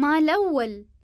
مع الأول.